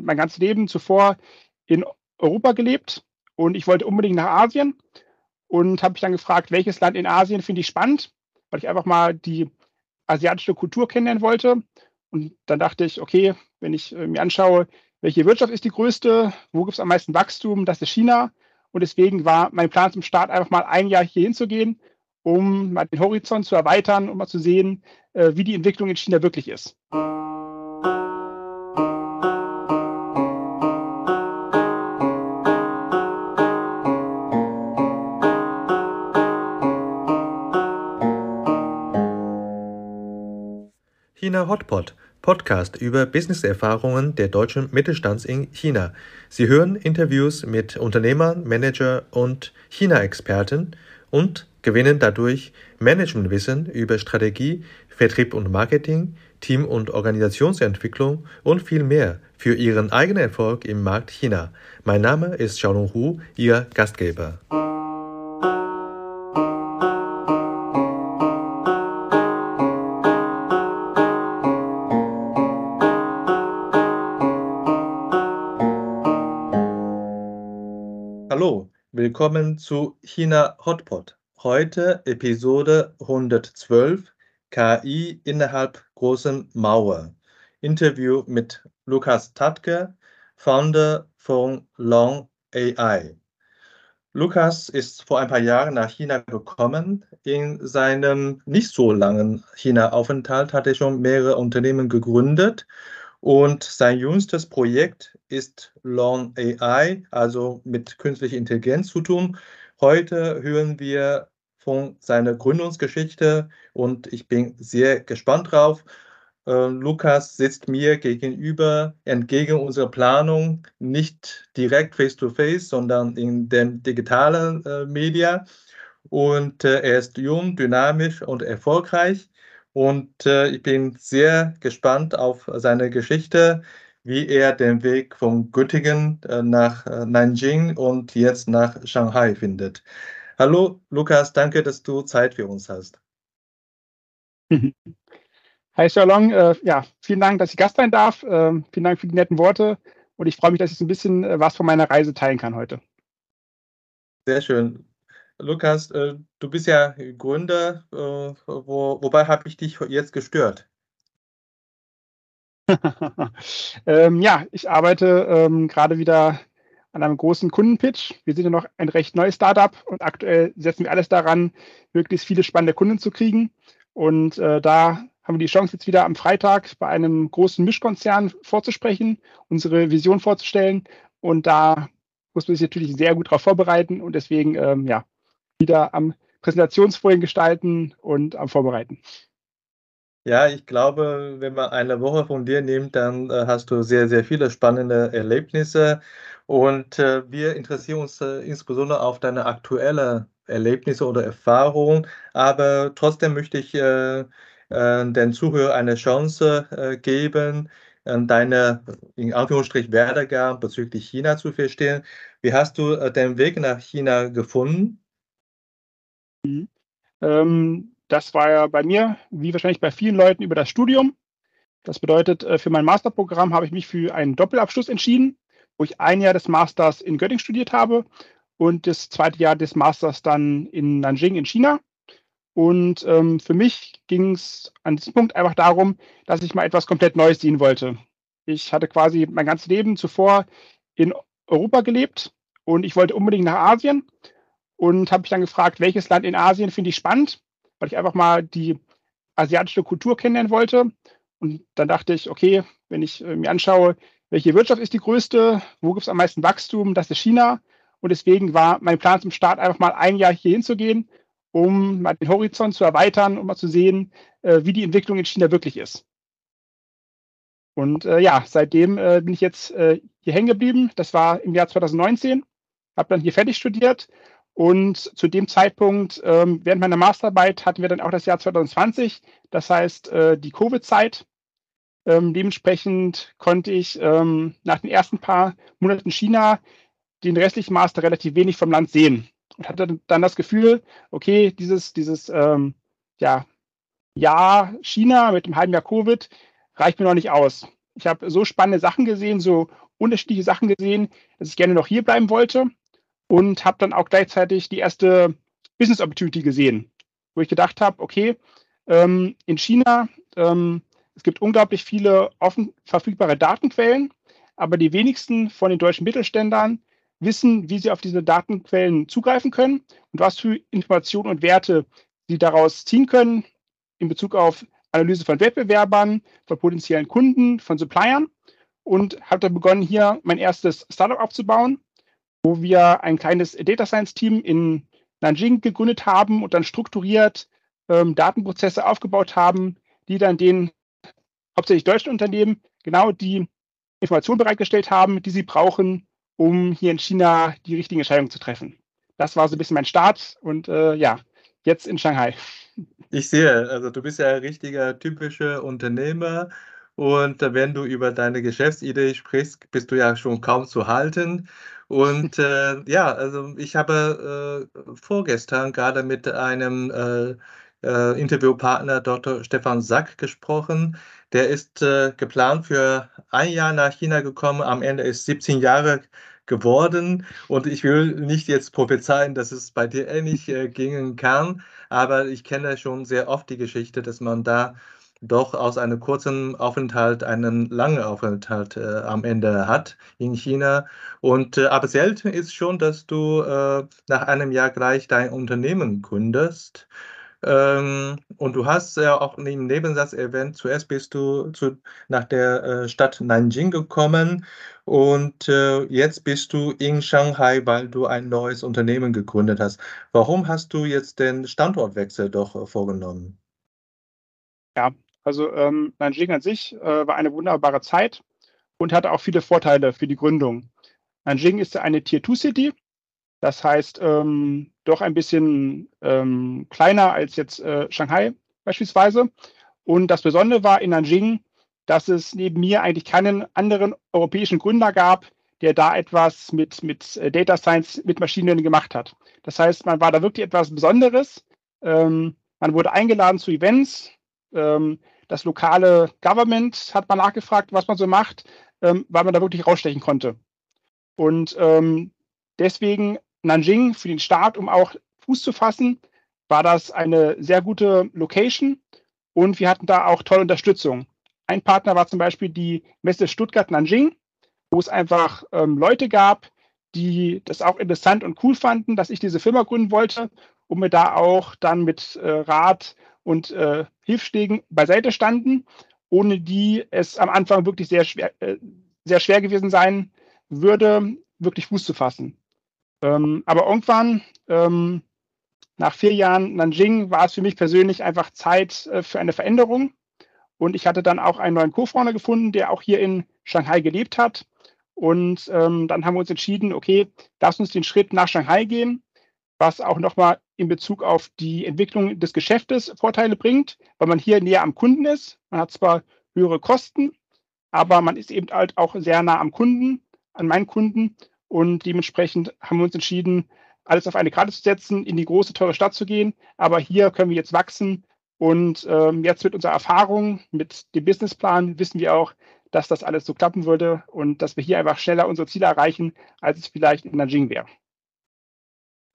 mein ganzes Leben zuvor in Europa gelebt und ich wollte unbedingt nach Asien und habe mich dann gefragt, welches Land in Asien finde ich spannend, weil ich einfach mal die asiatische Kultur kennenlernen wollte. Und dann dachte ich, okay, wenn ich äh, mir anschaue, welche Wirtschaft ist die größte, wo gibt es am meisten Wachstum, das ist China. Und deswegen war mein Plan zum Start einfach mal ein Jahr hier hinzugehen, um mal den Horizont zu erweitern, um mal zu sehen, äh, wie die Entwicklung in China wirklich ist. China Hotpot, Podcast über Business-Erfahrungen der deutschen Mittelstands in China. Sie hören Interviews mit Unternehmern, Manager und China-Experten und gewinnen dadurch Managementwissen über Strategie, Vertrieb und Marketing, Team- und Organisationsentwicklung und viel mehr für ihren eigenen Erfolg im Markt China. Mein Name ist Xiaolong Hu, Ihr Gastgeber. Willkommen zu China Hotpot. Heute Episode 112 KI innerhalb großen Mauer. Interview mit Lukas Tatke, Founder von Long AI. Lukas ist vor ein paar Jahren nach China gekommen. In seinem nicht so langen China-Aufenthalt hat er schon mehrere Unternehmen gegründet und sein jüngstes Projekt ist Long AI, also mit künstlicher Intelligenz zu tun. Heute hören wir von seiner Gründungsgeschichte und ich bin sehr gespannt drauf. Äh, Lukas sitzt mir gegenüber, entgegen unserer Planung, nicht direkt face-to-face, -face, sondern in dem digitalen äh, Media. Und äh, er ist jung, dynamisch und erfolgreich. Und äh, ich bin sehr gespannt auf seine Geschichte, wie er den Weg von Göttingen äh, nach äh, Nanjing und jetzt nach Shanghai findet. Hallo Lukas, danke, dass du Zeit für uns hast. Hi Xiaolong, äh, ja, vielen Dank, dass ich Gast sein darf. Ähm, vielen Dank für die netten Worte und ich freue mich, dass ich so ein bisschen äh, was von meiner Reise teilen kann heute. Sehr schön. Lukas, äh, du bist ja Gründer, äh, wo, wobei habe ich dich jetzt gestört? ähm, ja, ich arbeite ähm, gerade wieder an einem großen Kundenpitch. Wir sind ja noch ein recht neues Startup und aktuell setzen wir alles daran, möglichst viele spannende Kunden zu kriegen. Und äh, da haben wir die Chance, jetzt wieder am Freitag bei einem großen Mischkonzern vorzusprechen, unsere Vision vorzustellen. Und da muss man sich natürlich sehr gut darauf vorbereiten. Und deswegen, ähm, ja, wieder am Präsentationsfolien gestalten und am Vorbereiten. Ja, ich glaube, wenn man eine Woche von dir nimmt, dann äh, hast du sehr, sehr viele spannende Erlebnisse. Und äh, wir interessieren uns äh, insbesondere auf deine aktuellen Erlebnisse oder Erfahrungen. Aber trotzdem möchte ich den Zuhörern eine Chance geben, deine in Anführungsstrich Werdegang bezüglich China zu verstehen. Wie hast du den Weg nach China gefunden? Mhm. Ähm, das war ja bei mir, wie wahrscheinlich bei vielen Leuten, über das Studium. Das bedeutet, äh, für mein Masterprogramm habe ich mich für einen Doppelabschluss entschieden, wo ich ein Jahr des Masters in Göttingen studiert habe und das zweite Jahr des Masters dann in Nanjing in China. Und ähm, für mich ging es an diesem Punkt einfach darum, dass ich mal etwas komplett Neues sehen wollte. Ich hatte quasi mein ganzes Leben zuvor in Europa gelebt und ich wollte unbedingt nach Asien und habe mich dann gefragt, welches Land in Asien finde ich spannend, weil ich einfach mal die asiatische Kultur kennenlernen wollte. Und dann dachte ich, okay, wenn ich äh, mir anschaue, welche Wirtschaft ist die größte, wo gibt es am meisten Wachstum, das ist China. Und deswegen war mein Plan zum Start einfach mal ein Jahr hier hinzugehen, um mal den Horizont zu erweitern, um mal zu sehen, äh, wie die Entwicklung in China wirklich ist. Und äh, ja, seitdem äh, bin ich jetzt äh, hier hängen geblieben. Das war im Jahr 2019, habe dann hier fertig studiert und zu dem Zeitpunkt, ähm, während meiner Masterarbeit, hatten wir dann auch das Jahr 2020, das heißt äh, die Covid-Zeit. Ähm, dementsprechend konnte ich ähm, nach den ersten paar Monaten China den restlichen Master relativ wenig vom Land sehen und hatte dann das Gefühl, okay, dieses, dieses ähm, ja, Jahr China mit dem halben Jahr Covid reicht mir noch nicht aus. Ich habe so spannende Sachen gesehen, so unterschiedliche Sachen gesehen, dass ich gerne noch hier bleiben wollte und habe dann auch gleichzeitig die erste Business Opportunity gesehen, wo ich gedacht habe, okay, ähm, in China, ähm, es gibt unglaublich viele offen verfügbare Datenquellen, aber die wenigsten von den deutschen Mittelständlern wissen, wie sie auf diese Datenquellen zugreifen können und was für Informationen und Werte sie daraus ziehen können in Bezug auf Analyse von Wettbewerbern, von potenziellen Kunden, von Suppliern und habe dann begonnen, hier mein erstes Startup aufzubauen, wo wir ein kleines Data Science Team in Nanjing gegründet haben und dann strukturiert ähm, Datenprozesse aufgebaut haben, die dann den hauptsächlich deutschen Unternehmen genau die Informationen bereitgestellt haben, die sie brauchen, um hier in China die richtigen Entscheidungen zu treffen. Das war so ein bisschen mein Start und äh, ja, jetzt in Shanghai. Ich sehe, also du bist ja ein richtiger typischer Unternehmer und wenn du über deine Geschäftsidee sprichst, bist du ja schon kaum zu halten. Und äh, ja, also ich habe äh, vorgestern gerade mit einem äh, äh, Interviewpartner Dr. Stefan Sack gesprochen. Der ist äh, geplant für ein Jahr nach China gekommen. Am Ende ist 17 Jahre geworden. Und ich will nicht jetzt prophezeien, dass es bei dir ähnlich äh, gingen kann, aber ich kenne schon sehr oft die Geschichte, dass man da doch aus einem kurzen Aufenthalt einen langen Aufenthalt äh, am Ende hat in China. Und äh, aber selten ist schon, dass du äh, nach einem Jahr gleich dein Unternehmen gründest. Ähm, und du hast ja auch im Nebensatz erwähnt, zuerst bist du zu, nach der äh, Stadt Nanjing gekommen und äh, jetzt bist du in Shanghai, weil du ein neues Unternehmen gegründet hast. Warum hast du jetzt den Standortwechsel doch äh, vorgenommen? Ja, also ähm, Nanjing an sich äh, war eine wunderbare Zeit und hatte auch viele Vorteile für die Gründung. Nanjing ist eine Tier-2-City, das heißt, ähm, doch ein bisschen ähm, kleiner als jetzt äh, Shanghai beispielsweise. Und das Besondere war in Nanjing, dass es neben mir eigentlich keinen anderen europäischen Gründer gab, der da etwas mit, mit äh, Data Science, mit Maschinen gemacht hat. Das heißt, man war da wirklich etwas Besonderes. Ähm, man wurde eingeladen zu Events. Ähm, das lokale Government hat mal nachgefragt, was man so macht, ähm, weil man da wirklich rausstechen konnte. Und ähm, deswegen Nanjing für den Start, um auch Fuß zu fassen, war das eine sehr gute Location und wir hatten da auch tolle Unterstützung. Ein Partner war zum Beispiel die Messe Stuttgart-Nanjing, wo es einfach ähm, Leute gab, die das auch interessant und cool fanden, dass ich diese Firma gründen wollte und mir da auch dann mit äh, Rat und äh, Hilfsstegen beiseite standen, ohne die es am Anfang wirklich sehr schwer, äh, sehr schwer gewesen sein würde, wirklich Fuß zu fassen. Ähm, aber irgendwann, ähm, nach vier Jahren Nanjing, war es für mich persönlich einfach Zeit äh, für eine Veränderung. Und ich hatte dann auch einen neuen Co-Founder gefunden, der auch hier in Shanghai gelebt hat. Und ähm, dann haben wir uns entschieden, okay, lass uns den Schritt nach Shanghai gehen, was auch nochmal in Bezug auf die Entwicklung des Geschäftes Vorteile bringt, weil man hier näher am Kunden ist. Man hat zwar höhere Kosten, aber man ist eben halt auch sehr nah am Kunden, an meinen Kunden und dementsprechend haben wir uns entschieden, alles auf eine Karte zu setzen, in die große, teure Stadt zu gehen. Aber hier können wir jetzt wachsen. Und ähm, jetzt mit unserer Erfahrung, mit dem Businessplan, wissen wir auch, dass das alles so klappen würde und dass wir hier einfach schneller unsere Ziele erreichen, als es vielleicht in Nanjing wäre.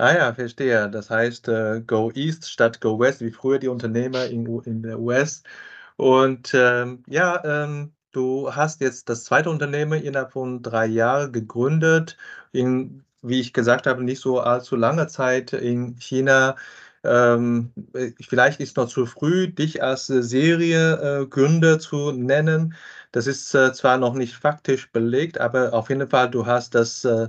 Ah ja, verstehe. Das heißt, äh, Go East statt Go West, wie früher die Unternehmer in, in der US. Und ähm, ja, ähm, Du hast jetzt das zweite Unternehmen innerhalb von drei Jahren gegründet, in, wie ich gesagt habe, nicht so allzu langer Zeit in China. Ähm, vielleicht ist noch zu früh, dich als Seriegründer äh, zu nennen. Das ist äh, zwar noch nicht faktisch belegt, aber auf jeden Fall, du hast das, äh,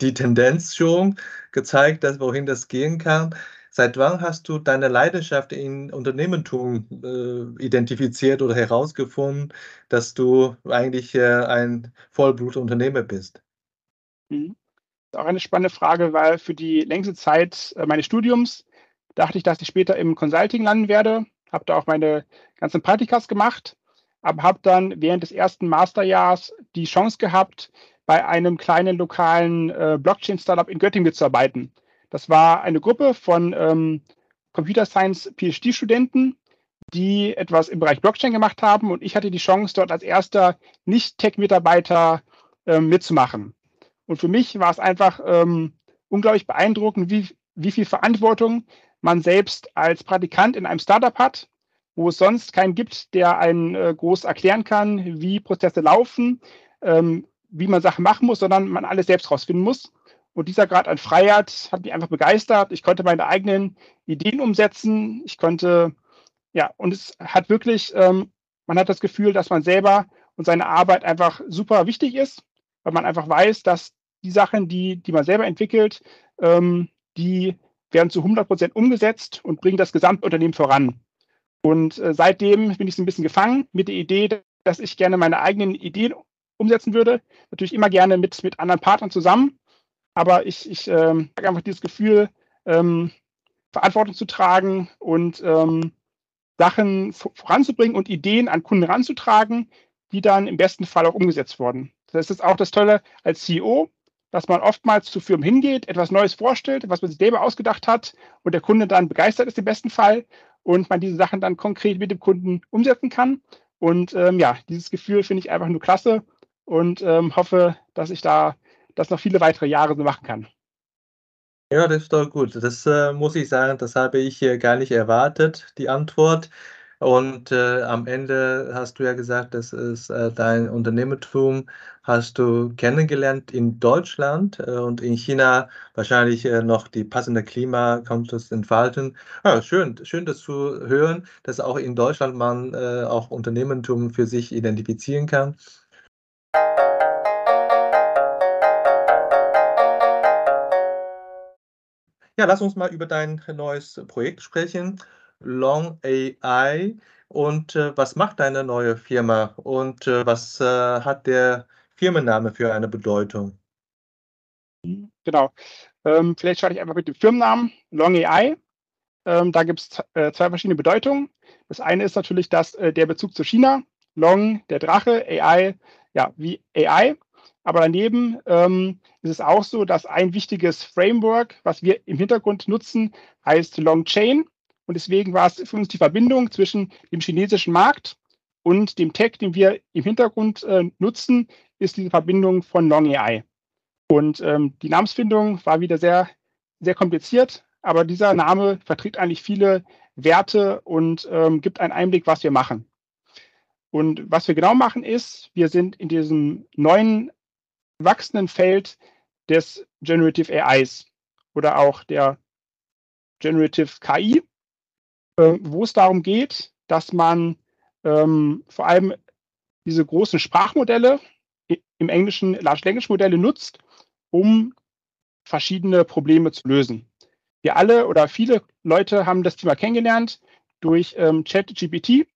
die Tendenz schon gezeigt, dass, wohin das gehen kann. Seit wann hast du deine Leidenschaft in Unternehmertum äh, identifiziert oder herausgefunden, dass du eigentlich äh, ein Vollblutunternehmer bist? Mhm. Auch eine spannende Frage, weil für die längste Zeit äh, meines Studiums dachte ich, dass ich später im Consulting landen werde. Habe da auch meine ganzen Praktikas gemacht, aber habe dann während des ersten Masterjahrs die Chance gehabt, bei einem kleinen lokalen äh, Blockchain-Startup in Göttingen mitzuarbeiten. Das war eine Gruppe von ähm, Computer Science PhD-Studenten, die etwas im Bereich Blockchain gemacht haben und ich hatte die Chance, dort als erster Nicht-Tech-Mitarbeiter äh, mitzumachen. Und für mich war es einfach ähm, unglaublich beeindruckend, wie, wie viel Verantwortung man selbst als Praktikant in einem Startup hat, wo es sonst keinen gibt, der einen äh, groß erklären kann, wie Prozesse laufen, ähm, wie man Sachen machen muss, sondern man alles selbst rausfinden muss. Und dieser Grad an Freiheit hat mich einfach begeistert. Ich konnte meine eigenen Ideen umsetzen. Ich konnte, ja, und es hat wirklich, ähm, man hat das Gefühl, dass man selber und seine Arbeit einfach super wichtig ist, weil man einfach weiß, dass die Sachen, die, die man selber entwickelt, ähm, die werden zu 100 Prozent umgesetzt und bringen das Gesamtunternehmen voran. Und äh, seitdem bin ich so ein bisschen gefangen mit der Idee, dass ich gerne meine eigenen Ideen umsetzen würde. Natürlich immer gerne mit, mit anderen Partnern zusammen. Aber ich, ich ähm, habe einfach dieses Gefühl, ähm, Verantwortung zu tragen und ähm, Sachen voranzubringen und Ideen an Kunden ranzutragen, die dann im besten Fall auch umgesetzt wurden. Das ist auch das Tolle als CEO, dass man oftmals zu Firmen hingeht, etwas Neues vorstellt, was man sich selber ausgedacht hat und der Kunde dann begeistert ist im besten Fall und man diese Sachen dann konkret mit dem Kunden umsetzen kann. Und ähm, ja, dieses Gefühl finde ich einfach nur klasse und ähm, hoffe, dass ich da das noch viele weitere Jahre so machen kann. Ja, das ist doch gut. Das äh, muss ich sagen, das habe ich äh, gar nicht erwartet, die Antwort. Und äh, am Ende hast du ja gesagt, das ist äh, dein Unternehmertum, hast du kennengelernt in Deutschland äh, und in China wahrscheinlich äh, noch die passende Klima kommt das entfalten. Ja, schön, schön das zu hören, dass auch in Deutschland man auch Unternehmertum für sich identifizieren kann. Ja, lass uns mal über dein neues Projekt sprechen, Long AI. Und äh, was macht deine neue Firma und äh, was äh, hat der Firmenname für eine Bedeutung? Genau. Ähm, vielleicht starte ich einfach mit dem Firmennamen Long AI. Ähm, da gibt es äh, zwei verschiedene Bedeutungen. Das eine ist natürlich das, äh, der Bezug zu China. Long, der Drache, AI, ja, wie AI. Aber daneben ähm, ist es auch so, dass ein wichtiges Framework, was wir im Hintergrund nutzen, heißt Long Chain. Und deswegen war es für uns die Verbindung zwischen dem chinesischen Markt und dem Tech, den wir im Hintergrund äh, nutzen, ist diese Verbindung von Long AI. Und ähm, die Namensfindung war wieder sehr, sehr kompliziert, aber dieser Name vertritt eigentlich viele Werte und ähm, gibt einen Einblick, was wir machen. Und was wir genau machen ist, wir sind in diesem neuen wachsenden Feld des Generative AIs oder auch der Generative KI, äh, wo es darum geht, dass man ähm, vor allem diese großen Sprachmodelle im Englischen Large Language Modelle nutzt, um verschiedene Probleme zu lösen. Wir alle oder viele Leute haben das Thema kennengelernt durch ähm, ChatGPT,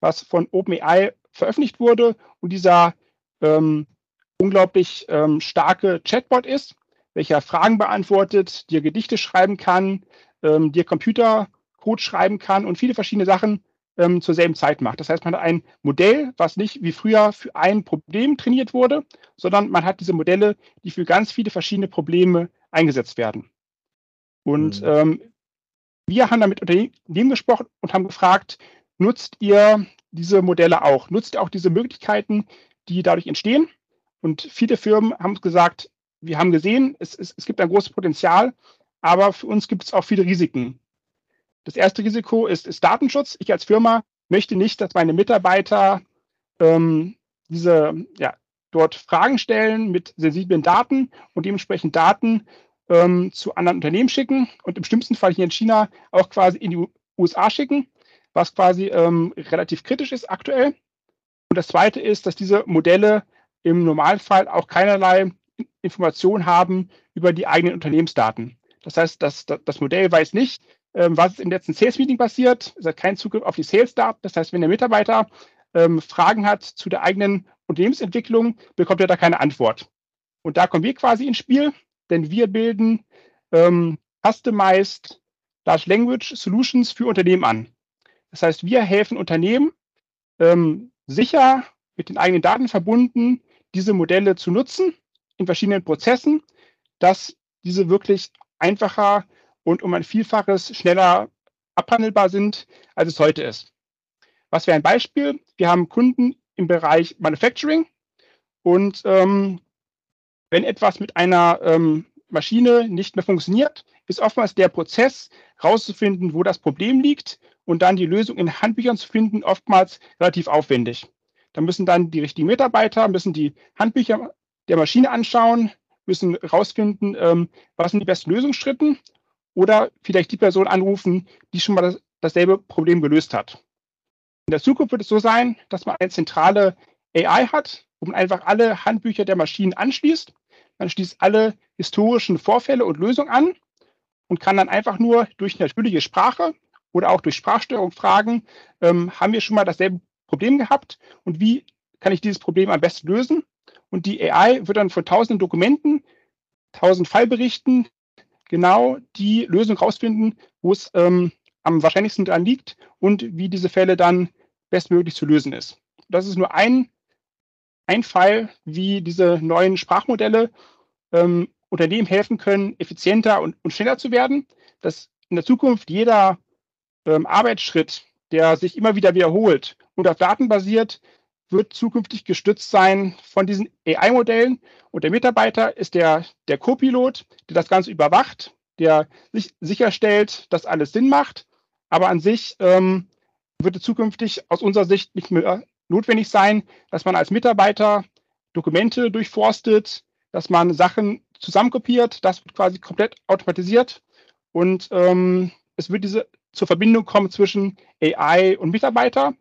was von OpenAI veröffentlicht wurde und dieser ähm, unglaublich ähm, starke Chatbot ist, welcher Fragen beantwortet, dir Gedichte schreiben kann, ähm, dir Computercode schreiben kann und viele verschiedene Sachen ähm, zur selben Zeit macht. Das heißt, man hat ein Modell, was nicht wie früher für ein Problem trainiert wurde, sondern man hat diese Modelle, die für ganz viele verschiedene Probleme eingesetzt werden. Und mhm. ähm, wir haben damit Unternehmen gesprochen und haben gefragt, nutzt ihr diese Modelle auch? Nutzt ihr auch diese Möglichkeiten, die dadurch entstehen? Und viele Firmen haben gesagt, wir haben gesehen, es, es, es gibt ein großes Potenzial, aber für uns gibt es auch viele Risiken. Das erste Risiko ist, ist Datenschutz. Ich als Firma möchte nicht, dass meine Mitarbeiter ähm, diese, ja, dort Fragen stellen mit sensiblen Daten und dementsprechend Daten ähm, zu anderen Unternehmen schicken und im schlimmsten Fall hier in China auch quasi in die USA schicken, was quasi ähm, relativ kritisch ist aktuell. Und das Zweite ist, dass diese Modelle im Normalfall auch keinerlei Informationen haben über die eigenen Unternehmensdaten. Das heißt, das, das Modell weiß nicht, ähm, was im letzten Sales-Meeting passiert. Es hat keinen Zugriff auf die Sales-Daten. Das heißt, wenn der Mitarbeiter ähm, Fragen hat zu der eigenen Unternehmensentwicklung, bekommt er da keine Antwort. Und da kommen wir quasi ins Spiel, denn wir bilden ähm, Customized Large Language Solutions für Unternehmen an. Das heißt, wir helfen Unternehmen ähm, sicher mit den eigenen Daten verbunden, diese Modelle zu nutzen in verschiedenen Prozessen, dass diese wirklich einfacher und um ein Vielfaches schneller abhandelbar sind, als es heute ist. Was wäre ein Beispiel? Wir haben Kunden im Bereich Manufacturing und ähm, wenn etwas mit einer ähm, Maschine nicht mehr funktioniert, ist oftmals der Prozess, herauszufinden, wo das Problem liegt und dann die Lösung in Handbüchern zu finden, oftmals relativ aufwendig. Da müssen dann die richtigen Mitarbeiter, müssen die Handbücher der Maschine anschauen, müssen herausfinden, ähm, was sind die besten Lösungsschritten oder vielleicht die Person anrufen, die schon mal das, dasselbe Problem gelöst hat. In der Zukunft wird es so sein, dass man eine zentrale AI hat, wo man einfach alle Handbücher der Maschinen anschließt. Man schließt alle historischen Vorfälle und Lösungen an und kann dann einfach nur durch natürliche Sprache oder auch durch Sprachsteuerung fragen, ähm, haben wir schon mal dasselbe Problem gehabt und wie kann ich dieses Problem am besten lösen? Und die AI wird dann von tausenden Dokumenten, tausend Fallberichten genau die Lösung rausfinden, wo es ähm, am wahrscheinlichsten dran liegt und wie diese Fälle dann bestmöglich zu lösen ist. Das ist nur ein, ein Fall, wie diese neuen Sprachmodelle ähm, Unternehmen helfen können, effizienter und, und, schneller zu werden, dass in der Zukunft jeder ähm, Arbeitsschritt, der sich immer wieder wiederholt und auf Daten basiert, wird zukünftig gestützt sein von diesen AI-Modellen. Und der Mitarbeiter ist der, der Co-Pilot, der das Ganze überwacht, der sich sicherstellt, dass alles Sinn macht. Aber an sich ähm, wird es zukünftig aus unserer Sicht nicht mehr notwendig sein, dass man als Mitarbeiter Dokumente durchforstet, dass man Sachen zusammenkopiert. Das wird quasi komplett automatisiert. Und ähm, es wird diese zur Verbindung kommen zwischen AI und Mitarbeiter.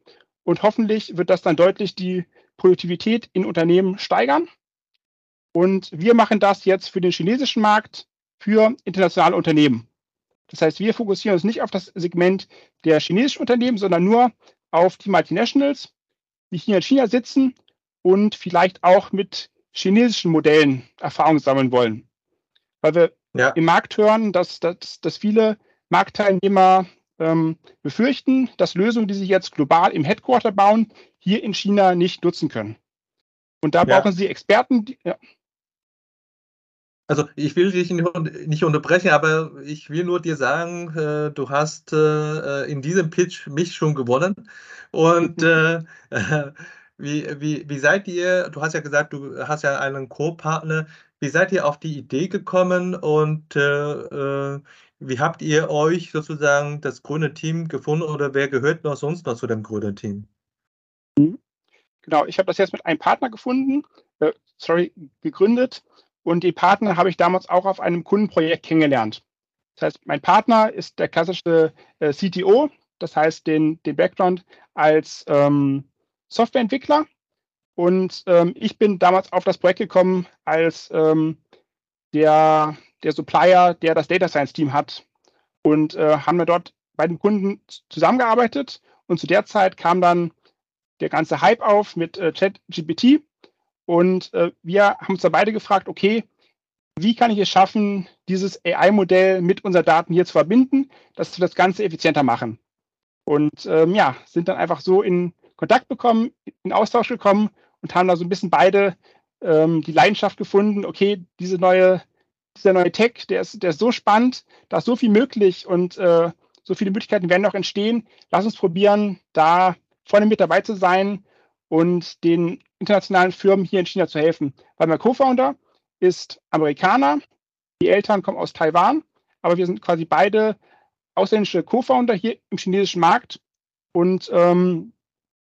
Und hoffentlich wird das dann deutlich die Produktivität in Unternehmen steigern. Und wir machen das jetzt für den chinesischen Markt für internationale Unternehmen. Das heißt, wir fokussieren uns nicht auf das Segment der chinesischen Unternehmen, sondern nur auf die Multinationals, die hier in China sitzen und vielleicht auch mit chinesischen Modellen Erfahrung sammeln wollen. Weil wir ja. im Markt hören, dass, dass, dass viele Marktteilnehmer ähm, befürchten, dass Lösungen, die sie jetzt global im Headquarter bauen, hier in China nicht nutzen können. Und da ja. brauchen sie Experten. Die, ja. Also ich will dich nicht unterbrechen, aber ich will nur dir sagen, äh, du hast äh, in diesem Pitch mich schon gewonnen. Und äh, wie, wie, wie seid ihr, du hast ja gesagt, du hast ja einen Co-Partner, wie seid ihr auf die Idee gekommen und äh, wie habt ihr euch sozusagen das grüne Team gefunden oder wer gehört noch sonst noch zu dem grünen Team? Mhm. Genau, ich habe das jetzt mit einem Partner gefunden, äh, sorry, gegründet und die Partner habe ich damals auch auf einem Kundenprojekt kennengelernt. Das heißt, mein Partner ist der klassische äh, CTO, das heißt den, den Background als ähm, Softwareentwickler. Und ähm, ich bin damals auf das Projekt gekommen als ähm, der der Supplier, der das Data Science Team hat. Und äh, haben wir dort bei den Kunden zusammengearbeitet. Und zu der Zeit kam dann der ganze Hype auf mit äh, ChatGPT. Und äh, wir haben uns da beide gefragt, okay, wie kann ich es schaffen, dieses AI-Modell mit unseren Daten hier zu verbinden, dass wir das Ganze effizienter machen? Und ähm, ja, sind dann einfach so in Kontakt bekommen, in Austausch gekommen und haben da so ein bisschen beide ähm, die Leidenschaft gefunden, okay, diese neue dieser neue Tech, der ist, der ist so spannend, da ist so viel möglich und äh, so viele Möglichkeiten werden noch entstehen. Lass uns probieren, da vorne mit dabei zu sein und den internationalen Firmen hier in China zu helfen. Weil mein Co-Founder ist Amerikaner, die Eltern kommen aus Taiwan, aber wir sind quasi beide ausländische Co-Founder hier im chinesischen Markt. Und ähm,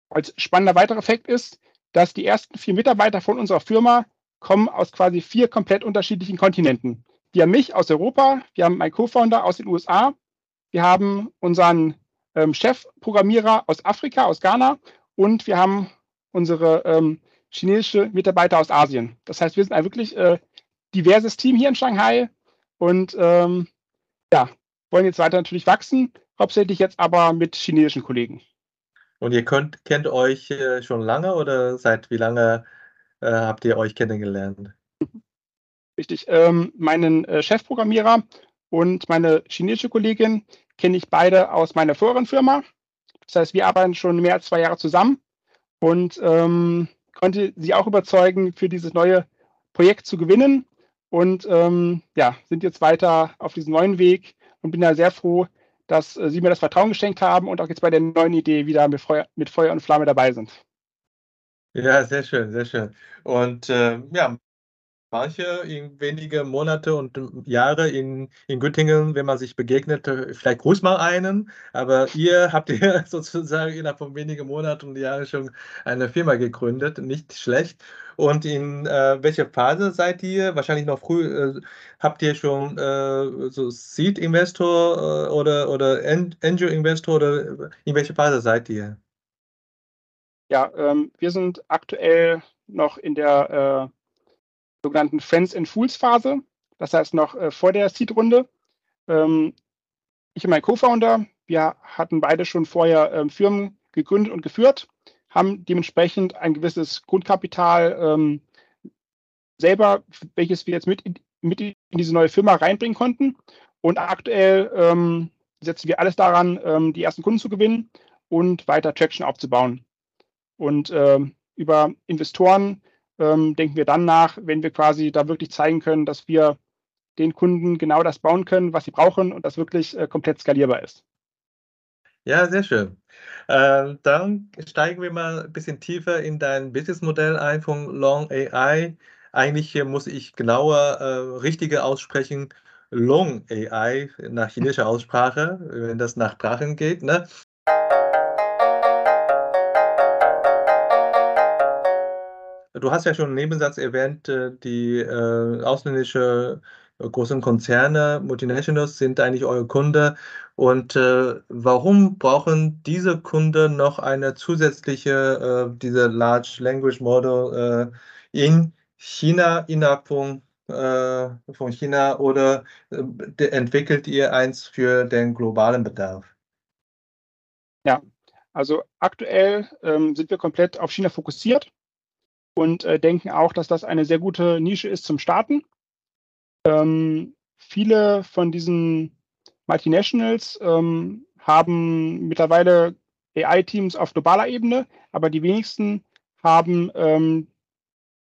als spannender weiterer Effekt ist, dass die ersten vier Mitarbeiter von unserer Firma kommen aus quasi vier komplett unterschiedlichen Kontinenten. Wir haben mich aus Europa, wir haben meinen Co-Founder aus den USA, wir haben unseren ähm, Chefprogrammierer aus Afrika, aus Ghana und wir haben unsere ähm, chinesische Mitarbeiter aus Asien. Das heißt, wir sind ein wirklich äh, diverses Team hier in Shanghai und ähm, ja, wollen jetzt weiter natürlich wachsen, hauptsächlich jetzt aber mit chinesischen Kollegen. Und ihr könnt, kennt euch äh, schon lange oder seit wie lange äh, habt ihr euch kennengelernt? Richtig. Ähm, meinen äh, Chefprogrammierer und meine chinesische Kollegin kenne ich beide aus meiner vorherigen Firma. Das heißt, wir arbeiten schon mehr als zwei Jahre zusammen und ähm, konnte sie auch überzeugen, für dieses neue Projekt zu gewinnen. Und ähm, ja, sind jetzt weiter auf diesem neuen Weg und bin da sehr froh, dass äh, Sie mir das Vertrauen geschenkt haben und auch jetzt bei der neuen Idee wieder mit Feuer, mit Feuer und Flamme dabei sind. Ja, sehr schön, sehr schön. Und äh, ja, manche in wenige Monate und Jahre in, in Göttingen, wenn man sich begegnet, äh, vielleicht grüßt mal einen, aber ihr habt ihr sozusagen innerhalb von wenigen Monaten und Jahren schon eine Firma gegründet, nicht schlecht. Und in äh, welcher Phase seid ihr? Wahrscheinlich noch früh. Äh, habt ihr schon äh, so Seed Investor äh, oder, oder Angel Investor oder in welcher Phase seid ihr? Ja, ähm, wir sind aktuell noch in der äh, sogenannten Friends and Fools Phase. Das heißt noch äh, vor der Seed-Runde. Ähm, ich und mein Co-Founder, wir hatten beide schon vorher ähm, Firmen gegründet und geführt, haben dementsprechend ein gewisses Grundkapital ähm, selber, welches wir jetzt mit, mit in diese neue Firma reinbringen konnten. Und aktuell ähm, setzen wir alles daran, ähm, die ersten Kunden zu gewinnen und weiter Traction aufzubauen. Und ähm, über Investoren ähm, denken wir dann nach, wenn wir quasi da wirklich zeigen können, dass wir den Kunden genau das bauen können, was sie brauchen und das wirklich äh, komplett skalierbar ist. Ja, sehr schön. Äh, dann steigen wir mal ein bisschen tiefer in dein Businessmodell ein von Long AI. Eigentlich muss ich genauer äh, richtige aussprechen. Long AI nach chinesischer Aussprache, wenn das nach Drachen geht. Ne? Du hast ja schon im Nebensatz erwähnt, äh, die äh, ausländische äh, großen Konzerne, Multinationals sind eigentlich eure Kunde. Und äh, warum brauchen diese Kunden noch eine zusätzliche, äh, diese Large Language Model äh, in China, innerhalb von, von China oder entwickelt ihr eins für den globalen Bedarf? Ja, also aktuell ähm, sind wir komplett auf China fokussiert und äh, denken auch, dass das eine sehr gute Nische ist zum Starten. Ähm, viele von diesen Multinationals ähm, haben mittlerweile AI-Teams auf globaler Ebene, aber die wenigsten haben ähm,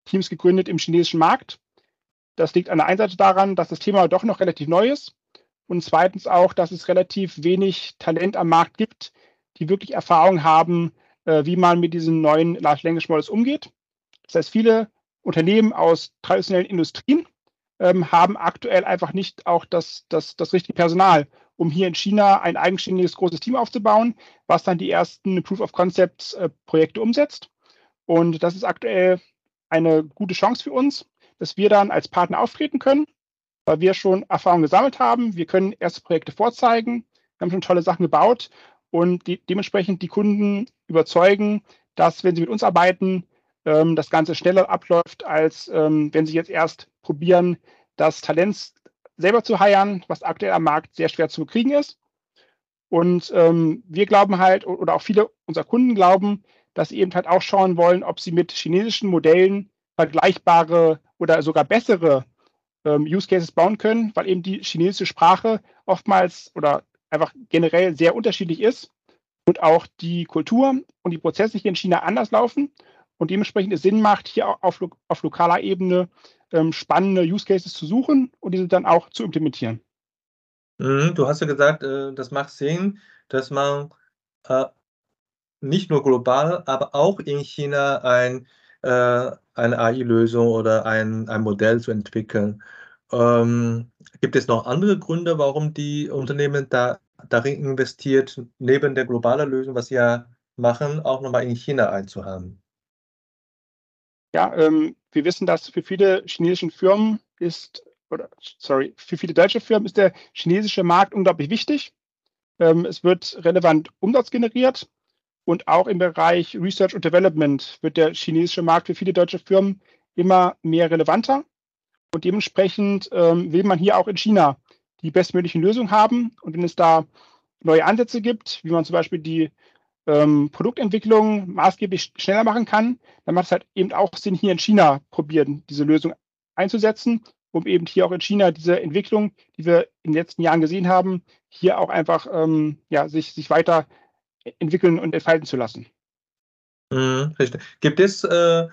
Teams gegründet im chinesischen Markt. Das liegt an der einen Seite daran, dass das Thema doch noch relativ neu ist und zweitens auch, dass es relativ wenig Talent am Markt gibt, die wirklich Erfahrung haben, äh, wie man mit diesen neuen Large Language Models umgeht. Das heißt, viele Unternehmen aus traditionellen Industrien ähm, haben aktuell einfach nicht auch das, das, das richtige Personal, um hier in China ein eigenständiges großes Team aufzubauen, was dann die ersten Proof of Concepts äh, Projekte umsetzt. Und das ist aktuell eine gute Chance für uns, dass wir dann als Partner auftreten können, weil wir schon Erfahrung gesammelt haben. Wir können erste Projekte vorzeigen. Wir haben schon tolle Sachen gebaut und die, dementsprechend die Kunden überzeugen, dass, wenn sie mit uns arbeiten, ähm, das Ganze schneller abläuft, als ähm, wenn sie jetzt erst probieren, das Talent selber zu heiern, was aktuell am Markt sehr schwer zu kriegen ist. Und ähm, wir glauben halt, oder auch viele unserer Kunden glauben, dass sie eben halt auch schauen wollen, ob sie mit chinesischen Modellen vergleichbare oder sogar bessere ähm, Use Cases bauen können, weil eben die chinesische Sprache oftmals oder einfach generell sehr unterschiedlich ist und auch die Kultur und die Prozesse hier in China anders laufen und dementsprechend es Sinn macht, hier auf, auf lokaler Ebene ähm, spannende Use Cases zu suchen und diese dann auch zu implementieren. Mhm, du hast ja gesagt, äh, das macht Sinn, dass man äh, nicht nur global, aber auch in China ein, äh, eine AI-Lösung oder ein, ein Modell zu entwickeln. Ähm, gibt es noch andere Gründe, warum die Unternehmen da darin investiert, neben der globalen Lösung, was sie ja machen, auch nochmal in China einzuhaben? Ja, ähm, wir wissen, dass für viele chinesische Firmen ist, oder sorry, für viele deutsche Firmen ist der chinesische Markt unglaublich wichtig. Ähm, es wird relevant Umsatz generiert und auch im Bereich Research und Development wird der chinesische Markt für viele deutsche Firmen immer mehr relevanter. Und dementsprechend ähm, will man hier auch in China die bestmöglichen Lösungen haben. Und wenn es da neue Ansätze gibt, wie man zum Beispiel die ähm, Produktentwicklung maßgeblich schneller machen kann, dann macht es halt eben auch Sinn, hier in China probieren, diese Lösung einzusetzen, um eben hier auch in China diese Entwicklung, die wir in den letzten Jahren gesehen haben, hier auch einfach ähm, ja, sich, sich weiter entwickeln und entfalten zu lassen. Mhm, richtig. Gibt es äh,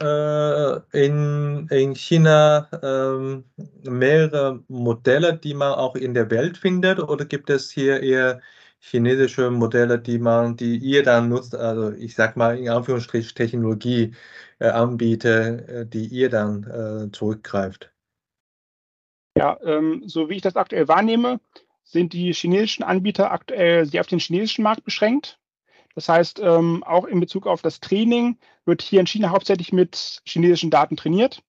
äh, in, in China ähm, mehrere Modelle, die man auch in der Welt findet, oder gibt es hier eher chinesische Modelle, die man, die ihr dann nutzt, also ich sag mal in Anführungsstrichen Technologie äh, anbietet, äh, die ihr dann äh, zurückgreift? Ja, ähm, so wie ich das aktuell wahrnehme, sind die chinesischen Anbieter aktuell sehr auf den chinesischen Markt beschränkt. Das heißt, ähm, auch in Bezug auf das Training wird hier in China hauptsächlich mit chinesischen Daten trainiert,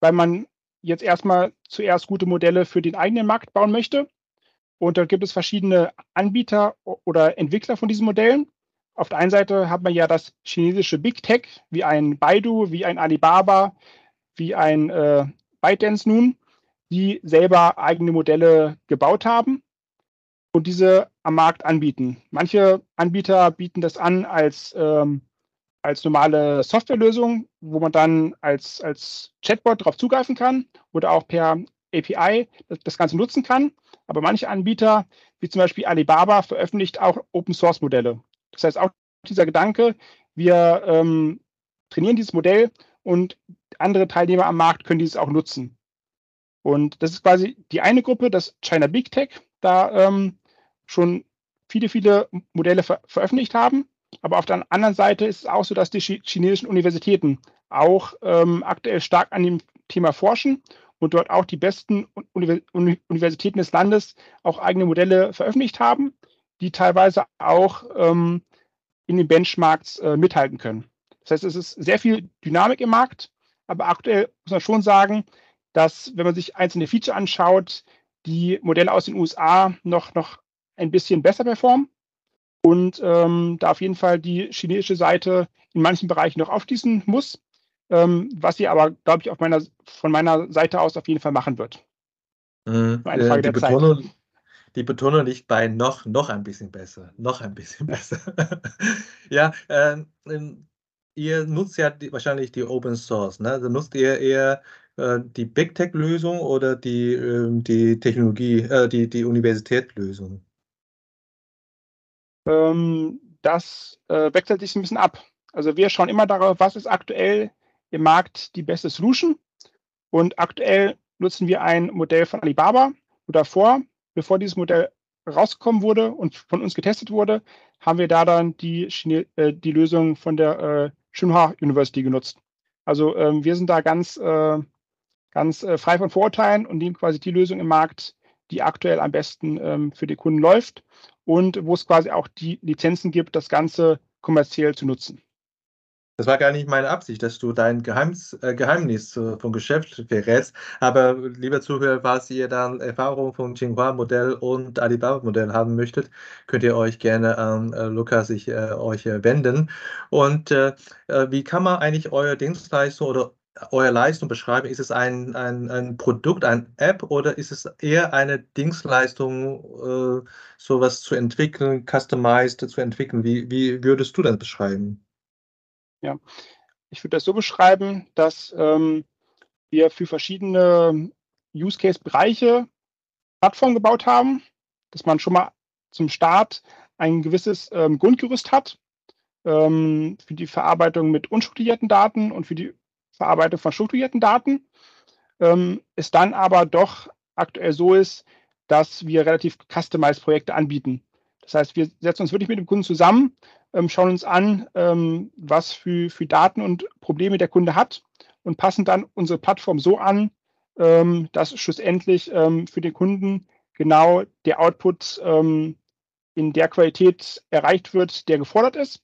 weil man jetzt erstmal zuerst gute Modelle für den eigenen Markt bauen möchte. Und da gibt es verschiedene Anbieter oder Entwickler von diesen Modellen. Auf der einen Seite hat man ja das chinesische Big Tech, wie ein Baidu, wie ein Alibaba, wie ein äh, ByteDance nun die selber eigene Modelle gebaut haben und diese am Markt anbieten. Manche Anbieter bieten das an als, ähm, als normale Softwarelösung, wo man dann als, als Chatbot darauf zugreifen kann oder auch per API das, Ganze nutzen kann. Aber manche Anbieter, wie zum Beispiel Alibaba, veröffentlicht auch Open Source Modelle. Das heißt, auch dieser Gedanke, wir ähm, trainieren dieses Modell und andere Teilnehmer am Markt können dieses auch nutzen. Und das ist quasi die eine Gruppe, das China Big Tech, da ähm, schon viele, viele Modelle ver veröffentlicht haben. Aber auf der anderen Seite ist es auch so, dass die chinesischen Universitäten auch ähm, aktuell stark an dem Thema forschen und dort auch die besten Universitäten des Landes auch eigene Modelle veröffentlicht haben, die teilweise auch ähm, in den Benchmarks äh, mithalten können. Das heißt, es ist sehr viel Dynamik im Markt, aber aktuell muss man schon sagen, dass, wenn man sich einzelne Feature anschaut, die Modelle aus den USA noch, noch ein bisschen besser performen und ähm, da auf jeden Fall die chinesische Seite in manchen Bereichen noch aufschließen muss, ähm, was sie aber, glaube ich, auf meiner, von meiner Seite aus auf jeden Fall machen wird. Mhm. Eine Frage die, der Betonung, Zeit. die Betonung liegt bei noch, noch ein bisschen besser, noch ein bisschen besser. ja, äh, ihr nutzt ja die, wahrscheinlich die Open Source, ne? Also nutzt ihr eher äh, die Big Tech-Lösung oder die, ähm, die Technologie, äh, die, die Universitätslösung? Ähm, das äh, wechselt sich ein bisschen ab. Also wir schauen immer darauf, was ist aktuell im Markt die beste Solution. Und aktuell nutzen wir ein Modell von Alibaba. Und davor, bevor dieses Modell rausgekommen wurde und von uns getestet wurde, haben wir da dann die, Chine äh, die Lösung von der äh, University genutzt. Also ähm, wir sind da ganz äh, ganz äh, frei von Vorurteilen und nehmen quasi die Lösung im Markt, die aktuell am besten ähm, für die Kunden läuft und wo es quasi auch die Lizenzen gibt, das Ganze kommerziell zu nutzen. Das war gar nicht meine Absicht, dass du dein Geheims, äh, Geheimnis vom Geschäft verrätst. Aber lieber Zuhörer, falls ihr dann Erfahrung vom Tsinghua-Modell und Alibaba-Modell haben möchtet, könnt ihr euch gerne an äh, Lukas sich, äh, euch äh, wenden. Und äh, wie kann man eigentlich eure Dienstleistung oder eure Leistung beschreiben? Ist es ein, ein, ein Produkt, ein App oder ist es eher eine Dienstleistung, äh, sowas zu entwickeln, customized zu entwickeln? Wie, wie würdest du das beschreiben? Ja, ich würde das so beschreiben, dass ähm, wir für verschiedene Use Case Bereiche Plattformen gebaut haben, dass man schon mal zum Start ein gewisses ähm, Grundgerüst hat ähm, für die Verarbeitung mit unstrukturierten Daten und für die Verarbeitung von strukturierten Daten. Ähm, es dann aber doch aktuell so ist, dass wir relativ customized Projekte anbieten. Das heißt, wir setzen uns wirklich mit dem Kunden zusammen, ähm, schauen uns an, ähm, was für, für Daten und Probleme der Kunde hat und passen dann unsere Plattform so an, ähm, dass schlussendlich ähm, für den Kunden genau der Output ähm, in der Qualität erreicht wird, der gefordert ist.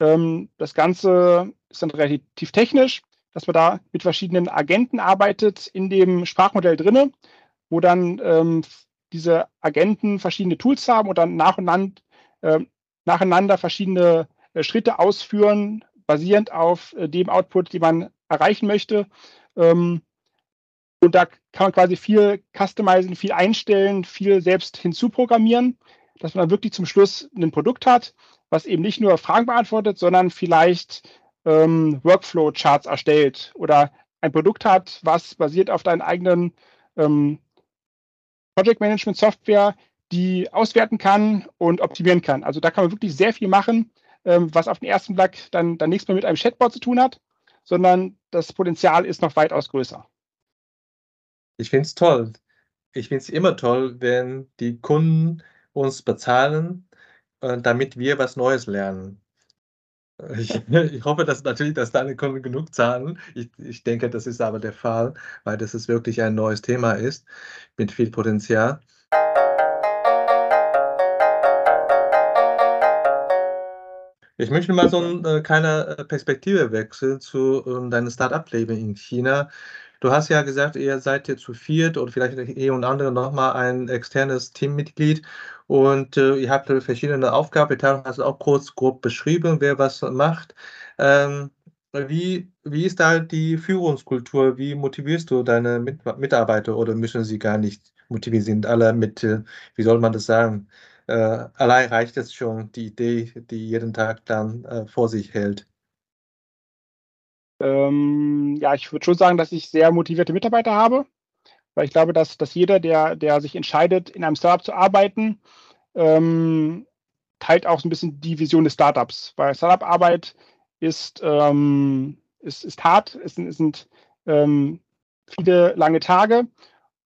Ähm, das Ganze ist dann relativ technisch dass man da mit verschiedenen Agenten arbeitet in dem Sprachmodell drinne, wo dann diese Agenten verschiedene Tools haben und dann nacheinander, äh, nacheinander verschiedene äh, Schritte ausführen, basierend auf äh, dem Output, den man erreichen möchte. Ähm, und da kann man quasi viel customizen, viel einstellen, viel selbst hinzuprogrammieren, dass man dann wirklich zum Schluss ein Produkt hat, was eben nicht nur Fragen beantwortet, sondern vielleicht ähm, Workflow-Charts erstellt oder ein Produkt hat, was basiert auf deinen eigenen ähm, Project Management Software, die auswerten kann und optimieren kann. Also da kann man wirklich sehr viel machen, ähm, was auf den ersten Blick dann, dann nichts mehr mit einem Chatbot zu tun hat, sondern das Potenzial ist noch weitaus größer. Ich finde es toll. Ich finde es immer toll, wenn die Kunden uns bezahlen, äh, damit wir was Neues lernen. Ich, ich, hoffe, dass natürlich, dass deine Kunden genug zahlen. Ich, ich, denke, das ist aber der Fall, weil das ist wirklich ein neues Thema ist mit viel Potenzial. Ich möchte mal so eine äh, kleine äh, Perspektive wechseln zu äh, deinem Start-up-Leben in China. Du hast ja gesagt, ihr seid jetzt zu viert oder vielleicht eh und andere nochmal ein externes Teammitglied und äh, ihr habt verschiedene Aufgaben. Du hast auch kurz grob beschrieben, wer was macht. Ähm, wie, wie ist da die Führungskultur? Wie motivierst du deine Mit Mitarbeiter oder müssen sie gar nicht motiviert? Sind alle mit, äh, wie soll man das sagen? Äh, allein reicht es schon, die Idee, die jeden Tag dann äh, vor sich hält. Ähm, ja, ich würde schon sagen, dass ich sehr motivierte Mitarbeiter habe, weil ich glaube, dass, dass jeder, der, der sich entscheidet, in einem Startup zu arbeiten, ähm, teilt auch so ein bisschen die Vision des Startups. Weil Startup-Arbeit ist, ähm, ist, ist hart, es sind, es sind ähm, viele lange Tage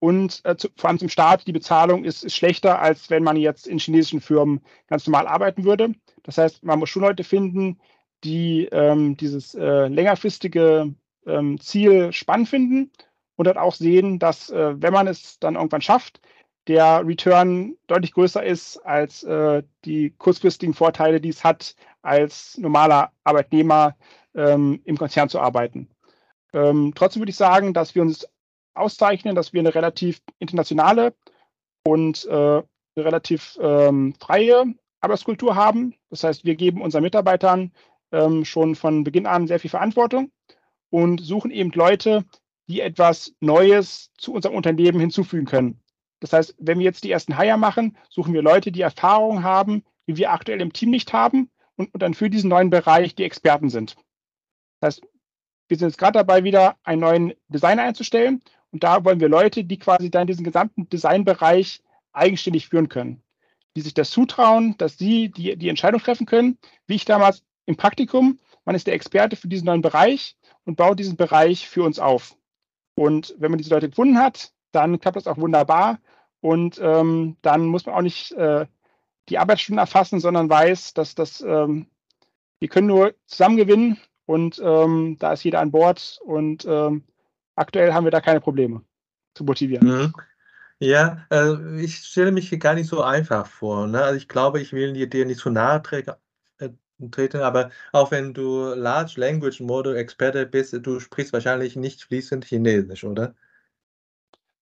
und äh, zu, vor allem zum Start, die Bezahlung ist, ist schlechter, als wenn man jetzt in chinesischen Firmen ganz normal arbeiten würde. Das heißt, man muss schon Leute finden, die ähm, dieses äh, längerfristige ähm, Ziel spannend finden und dann auch sehen, dass, äh, wenn man es dann irgendwann schafft, der Return deutlich größer ist als äh, die kurzfristigen Vorteile, die es hat, als normaler Arbeitnehmer ähm, im Konzern zu arbeiten. Ähm, trotzdem würde ich sagen, dass wir uns auszeichnen, dass wir eine relativ internationale und äh, relativ ähm, freie Arbeitskultur haben. Das heißt, wir geben unseren Mitarbeitern ähm, schon von Beginn an sehr viel Verantwortung und suchen eben Leute, die etwas Neues zu unserem Unternehmen hinzufügen können. Das heißt, wenn wir jetzt die ersten Hire machen, suchen wir Leute, die Erfahrung haben, die wir aktuell im Team nicht haben und, und dann für diesen neuen Bereich die Experten sind. Das heißt, wir sind jetzt gerade dabei, wieder einen neuen Designer einzustellen und da wollen wir Leute, die quasi dann diesen gesamten Designbereich eigenständig führen können, die sich das zutrauen, dass sie die, die Entscheidung treffen können, wie ich damals im Praktikum, man ist der Experte für diesen neuen Bereich und baut diesen Bereich für uns auf. Und wenn man diese Leute gefunden hat, dann klappt das auch wunderbar. Und ähm, dann muss man auch nicht äh, die Arbeitsstunden erfassen, sondern weiß, dass das, ähm, wir können nur zusammen gewinnen. Und ähm, da ist jeder an Bord. Und ähm, aktuell haben wir da keine Probleme zu motivieren. Mhm. Ja, äh, ich stelle mich hier gar nicht so einfach vor. Ne? Also ich glaube, ich will dir nicht zu nahe äh, treten, aber auch wenn du Large Language Model Experte bist, du sprichst wahrscheinlich nicht fließend Chinesisch, oder?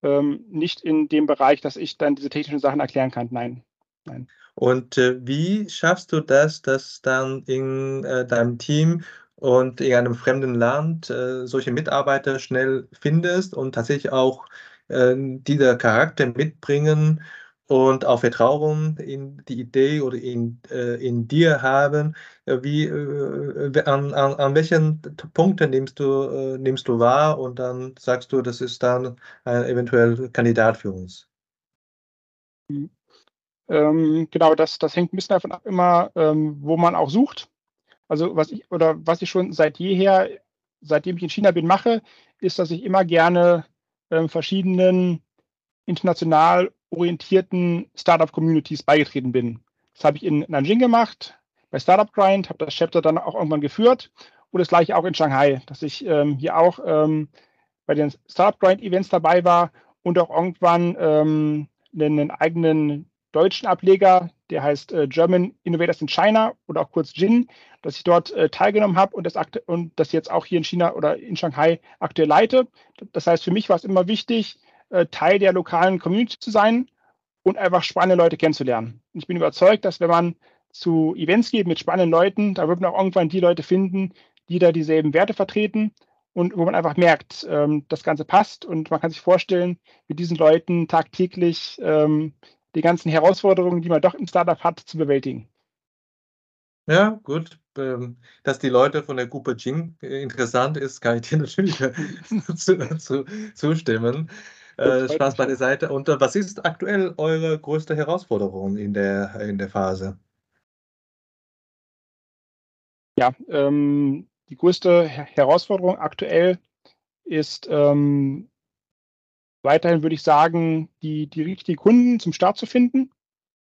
Ähm, nicht in dem Bereich, dass ich dann diese technischen Sachen erklären kann. Nein. Nein. Und äh, wie schaffst du das, dass dann in äh, deinem Team und in einem fremden Land äh, solche Mitarbeiter schnell findest und tatsächlich auch äh, dieser Charakter mitbringen und auch Vertrauen in die Idee oder in, äh, in dir haben, äh, wie, äh, an, an, an welchen Punkten nimmst du, äh, nimmst du wahr und dann sagst du, das ist dann ein eventuell Kandidat für uns. Ähm, genau, das, das hängt ein bisschen davon ab, immer, ähm, wo man auch sucht. Also was ich oder was ich schon seit jeher, seitdem ich in China bin, mache, ist, dass ich immer gerne ähm, verschiedenen international orientierten Startup-Communities beigetreten bin. Das habe ich in Nanjing gemacht, bei Startup Grind, habe das Chapter dann auch irgendwann geführt und das gleiche auch in Shanghai, dass ich ähm, hier auch ähm, bei den Startup Grind Events dabei war und auch irgendwann ähm, einen eigenen deutschen Ableger, der heißt äh, German Innovators in China oder auch kurz JIN, dass ich dort äh, teilgenommen habe und das, und das jetzt auch hier in China oder in Shanghai aktuell leite. Das heißt, für mich war es immer wichtig, äh, Teil der lokalen Community zu sein und einfach spannende Leute kennenzulernen. Und ich bin überzeugt, dass wenn man zu Events geht mit spannenden Leuten, da wird man auch irgendwann die Leute finden, die da dieselben Werte vertreten und wo man einfach merkt, ähm, das Ganze passt und man kann sich vorstellen, mit diesen Leuten tagtäglich ähm, die ganzen Herausforderungen, die man doch im Startup hat, zu bewältigen. Ja, gut. Ähm, dass die Leute von der Gruppe Jing äh, interessant ist, kann ich dir natürlich zu, zu, zustimmen. Äh, Spaß bei der Seite. Und äh, was ist aktuell eure größte Herausforderung in der, in der Phase? Ja, ähm, die größte Herausforderung aktuell ist ähm, weiterhin, würde ich sagen, die, die richtigen Kunden zum Start zu finden.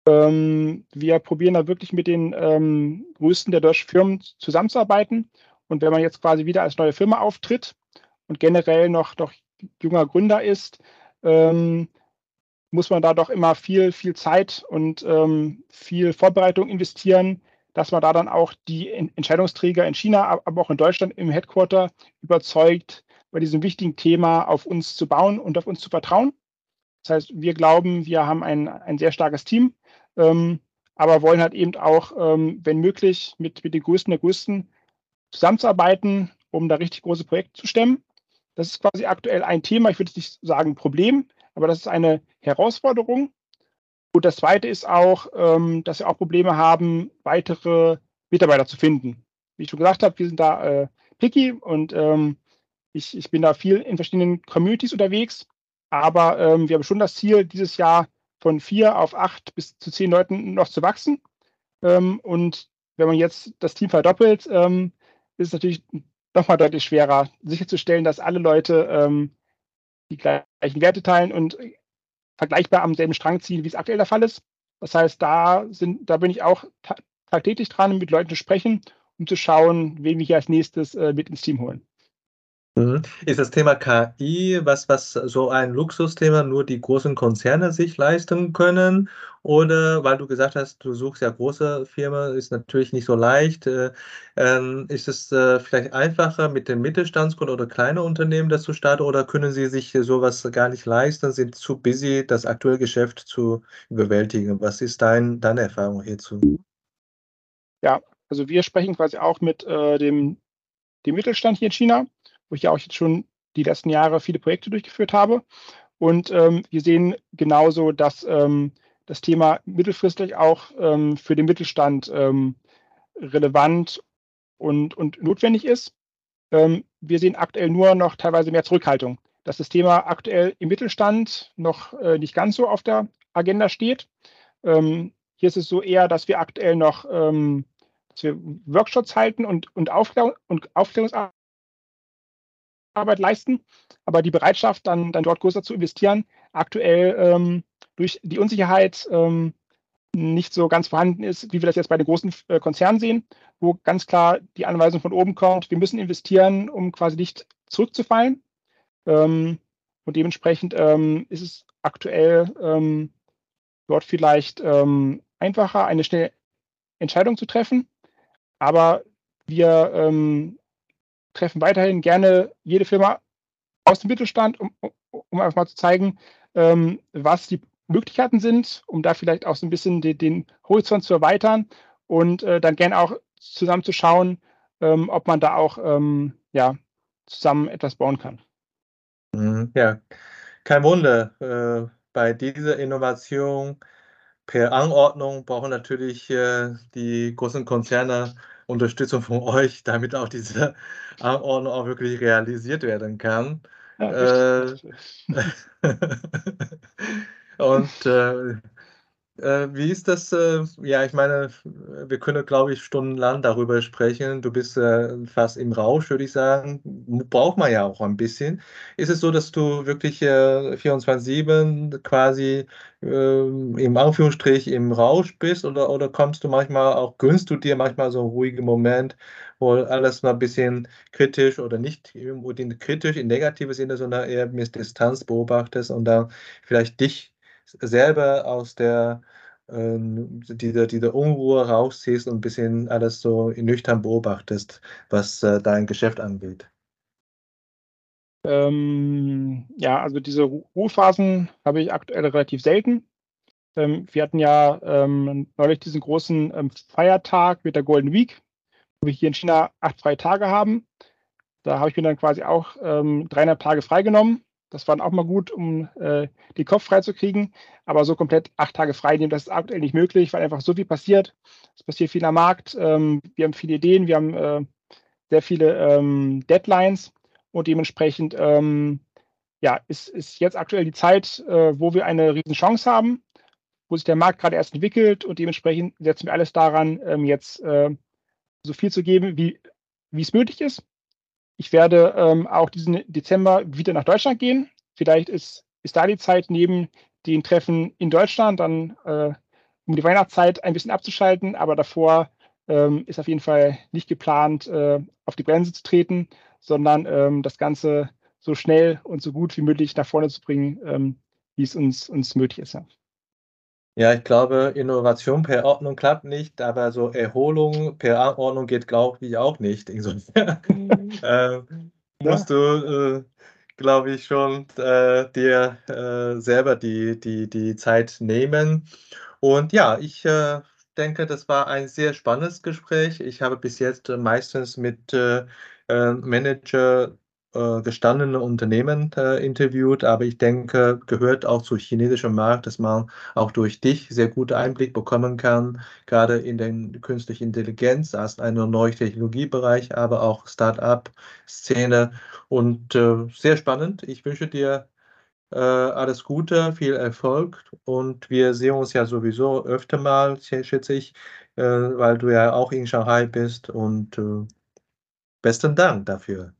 Ähm, wir probieren da wirklich mit den ähm, größten der deutschen Firmen zusammenzuarbeiten. Und wenn man jetzt quasi wieder als neue Firma auftritt und generell noch, noch junger Gründer ist, ähm, muss man da doch immer viel, viel Zeit und ähm, viel Vorbereitung investieren, dass man da dann auch die Entscheidungsträger in China, aber auch in Deutschland im Headquarter überzeugt, bei diesem wichtigen Thema auf uns zu bauen und auf uns zu vertrauen. Das heißt, wir glauben, wir haben ein, ein sehr starkes Team, ähm, aber wollen halt eben auch, ähm, wenn möglich, mit, mit den Größten der Größten zusammenzuarbeiten, um da richtig große Projekte zu stemmen. Das ist quasi aktuell ein Thema, ich würde nicht sagen Problem, aber das ist eine Herausforderung. Und das Zweite ist auch, ähm, dass wir auch Probleme haben, weitere Mitarbeiter zu finden. Wie ich schon gesagt habe, wir sind da äh, picky und ähm, ich, ich bin da viel in verschiedenen Communities unterwegs, aber ähm, wir haben schon das Ziel, dieses Jahr von vier auf acht bis zu zehn Leuten noch zu wachsen. Ähm, und wenn man jetzt das Team verdoppelt, ähm, ist es natürlich nochmal deutlich schwerer, sicherzustellen, dass alle Leute ähm, die gleichen Werte teilen und vergleichbar am selben Strang ziehen, wie es aktuell der Fall ist. Das heißt, da, sind, da bin ich auch tagtäglich dran, mit Leuten zu sprechen, um zu schauen, wen wir hier als nächstes äh, mit ins Team holen. Mhm. Ist das Thema KI was, was so ein Luxusthema nur die großen Konzerne sich leisten können? Oder weil du gesagt hast, du suchst ja große Firmen, ist natürlich nicht so leicht. Äh, ähm, ist es äh, vielleicht einfacher mit den Mittelstandskunden oder kleinen Unternehmen das zu starten oder können sie sich sowas gar nicht leisten, sind zu busy, das aktuelle Geschäft zu überwältigen? Was ist dein, deine Erfahrung hierzu? Ja, also wir sprechen quasi auch mit äh, dem, dem Mittelstand hier in China wo ich ja auch jetzt schon die letzten Jahre viele Projekte durchgeführt habe. Und ähm, wir sehen genauso, dass ähm, das Thema mittelfristig auch ähm, für den Mittelstand ähm, relevant und, und notwendig ist. Ähm, wir sehen aktuell nur noch teilweise mehr Zurückhaltung, dass das Thema aktuell im Mittelstand noch äh, nicht ganz so auf der Agenda steht. Ähm, hier ist es so eher, dass wir aktuell noch dass wir Workshops halten und, und, Aufklärung, und Aufklärungsarbeit Arbeit leisten, aber die Bereitschaft, dann, dann dort größer zu investieren, aktuell ähm, durch die Unsicherheit ähm, nicht so ganz vorhanden ist, wie wir das jetzt bei den großen äh, Konzernen sehen, wo ganz klar die Anweisung von oben kommt, wir müssen investieren, um quasi nicht zurückzufallen. Ähm, und dementsprechend ähm, ist es aktuell ähm, dort vielleicht ähm, einfacher, eine schnelle Entscheidung zu treffen. Aber wir treffen weiterhin gerne jede Firma aus dem Mittelstand, um, um einfach mal zu zeigen, ähm, was die Möglichkeiten sind, um da vielleicht auch so ein bisschen den, den Horizont zu erweitern und äh, dann gerne auch zusammen zu schauen, ähm, ob man da auch ähm, ja, zusammen etwas bauen kann. Mhm, ja, kein Wunder. Äh, bei dieser Innovation per Anordnung brauchen natürlich äh, die großen Konzerne Unterstützung von euch, damit auch diese Anordnung auch wirklich realisiert werden kann. Ja, äh, und äh, äh, wie ist das? Äh, ja, ich meine, wir können, glaube ich, stundenlang darüber sprechen. Du bist äh, fast im Rausch, würde ich sagen. Braucht man ja auch ein bisschen. Ist es so, dass du wirklich 24-7 quasi ähm, im Anführungsstrich im Rausch bist oder, oder kommst du manchmal auch, gönnst du dir manchmal so einen ruhigen Moment, wo alles mal ein bisschen kritisch oder nicht kritisch in negativer Sinne, sondern eher mit Distanz beobachtest und dann vielleicht dich selber aus der ähm, diese, diese Unruhe rausziehst und ein bisschen alles so nüchtern beobachtest, was äh, dein Geschäft angeht? Ähm, ja, also diese Ruhephasen habe ich aktuell relativ selten. Ähm, wir hatten ja ähm, neulich diesen großen ähm, Feiertag mit der Golden Week, wo wir hier in China acht freie Tage haben. Da habe ich mir dann quasi auch ähm, dreieinhalb Tage freigenommen das war dann auch mal gut, um äh, den Kopf frei zu kriegen. Aber so komplett acht Tage frei nehmen, das ist aktuell nicht möglich, weil einfach so viel passiert. Es passiert viel am Markt. Ähm, wir haben viele Ideen, wir haben äh, sehr viele ähm, Deadlines und dementsprechend ähm, ja, ist, ist jetzt aktuell die Zeit, äh, wo wir eine riesen Chance haben, wo sich der Markt gerade erst entwickelt und dementsprechend setzen wir alles daran, ähm, jetzt äh, so viel zu geben, wie es möglich ist. Ich werde ähm, auch diesen Dezember wieder nach Deutschland gehen. Vielleicht ist, ist da die Zeit neben den Treffen in Deutschland dann äh, um die Weihnachtszeit ein bisschen abzuschalten, aber davor ähm, ist auf jeden Fall nicht geplant, äh, auf die Bremse zu treten, sondern ähm, das Ganze so schnell und so gut wie möglich nach vorne zu bringen, ähm, wie es uns, uns möglich ist. Ja. Ja, ich glaube, Innovation per Ordnung klappt nicht, aber so Erholung per Anordnung geht, glaube ich, auch nicht. Insofern äh, musst ja. du, äh, glaube ich, schon äh, dir äh, selber die, die, die Zeit nehmen. Und ja, ich äh, denke, das war ein sehr spannendes Gespräch. Ich habe bis jetzt meistens mit äh, Manager äh, gestandene Unternehmen äh, interviewt, aber ich denke, gehört auch zu chinesischen Markt, dass man auch durch dich sehr guten Einblick bekommen kann, gerade in den künstlichen Intelligenz als einen neuen Technologiebereich, aber auch Start-up-Szene und äh, sehr spannend. Ich wünsche dir äh, alles Gute, viel Erfolg und wir sehen uns ja sowieso öfter mal, schätze ich, äh, weil du ja auch in Shanghai bist und besten Dank dafür.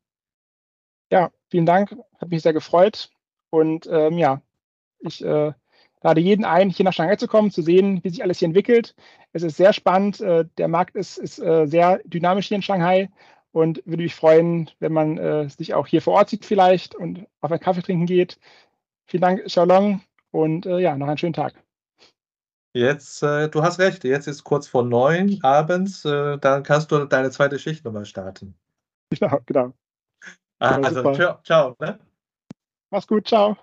Ja, vielen Dank. Hat mich sehr gefreut. Und ähm, ja, ich äh, lade jeden ein, hier nach Shanghai zu kommen, zu sehen, wie sich alles hier entwickelt. Es ist sehr spannend. Äh, der Markt ist, ist äh, sehr dynamisch hier in Shanghai und würde mich freuen, wenn man äh, sich auch hier vor Ort sieht vielleicht und auf einen Kaffee trinken geht. Vielen Dank, Xiaolong, und äh, ja, noch einen schönen Tag. Jetzt, äh, du hast recht, jetzt ist kurz vor neun abends, dann kannst du deine zweite Schicht nochmal starten. Genau, genau. Ah, also, ciao, ciao. Ne? Mach's gut, ciao.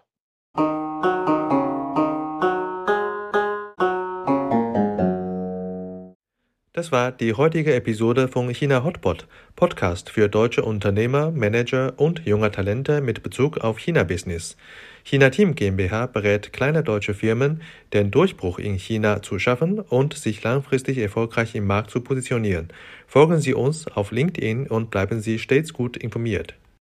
Das war die heutige Episode von China Hotpot, Podcast für deutsche Unternehmer, Manager und junge Talente mit Bezug auf China-Business. China Team GmbH berät kleine deutsche Firmen, den Durchbruch in China zu schaffen und sich langfristig erfolgreich im Markt zu positionieren. Folgen Sie uns auf LinkedIn und bleiben Sie stets gut informiert.